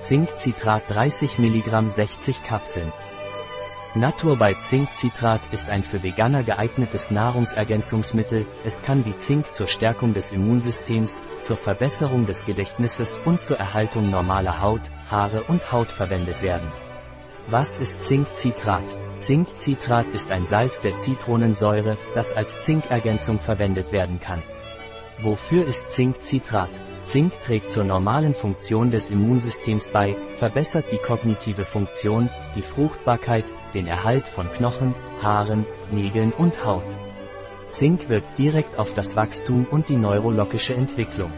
Zinkcitrat 30 mg 60 Kapseln. Naturbite Zinkcitrat ist ein für Veganer geeignetes Nahrungsergänzungsmittel, es kann wie Zink zur Stärkung des Immunsystems, zur Verbesserung des Gedächtnisses und zur Erhaltung normaler Haut, Haare und Haut verwendet werden. Was ist Zinkcitrat? Zinkcitrat ist ein Salz der Zitronensäure, das als Zinkergänzung verwendet werden kann. Wofür ist Zinkcitrat? Zink trägt zur normalen Funktion des Immunsystems bei, verbessert die kognitive Funktion, die Fruchtbarkeit, den Erhalt von Knochen, Haaren, Nägeln und Haut. Zink wirkt direkt auf das Wachstum und die neurologische Entwicklung.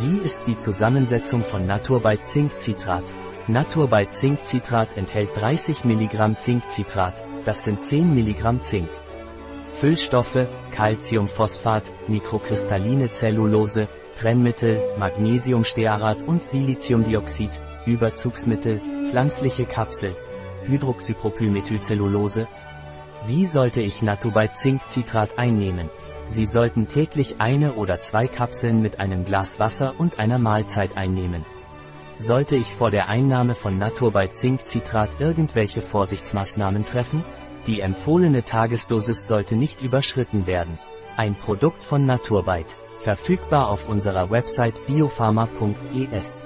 Wie ist die Zusammensetzung von Naturbite Zinkcitrat? Naturbite Zinkcitrat enthält 30 mg Zinkcitrat, das sind 10 mg Zink. Füllstoffe, Calciumphosphat, mikrokristalline Zellulose, Trennmittel, Magnesiumstearat und Siliziumdioxid, Überzugsmittel, pflanzliche Kapsel, Hydroxypropylmethylcellulose. Wie sollte ich Natubite Zinkcitrat einnehmen? Sie sollten täglich eine oder zwei Kapseln mit einem Glas Wasser und einer Mahlzeit einnehmen. Sollte ich vor der Einnahme von Naturbite Zinkcitrat irgendwelche Vorsichtsmaßnahmen treffen? Die empfohlene Tagesdosis sollte nicht überschritten werden. Ein Produkt von Naturbite. Verfügbar auf unserer Website biopharma.es.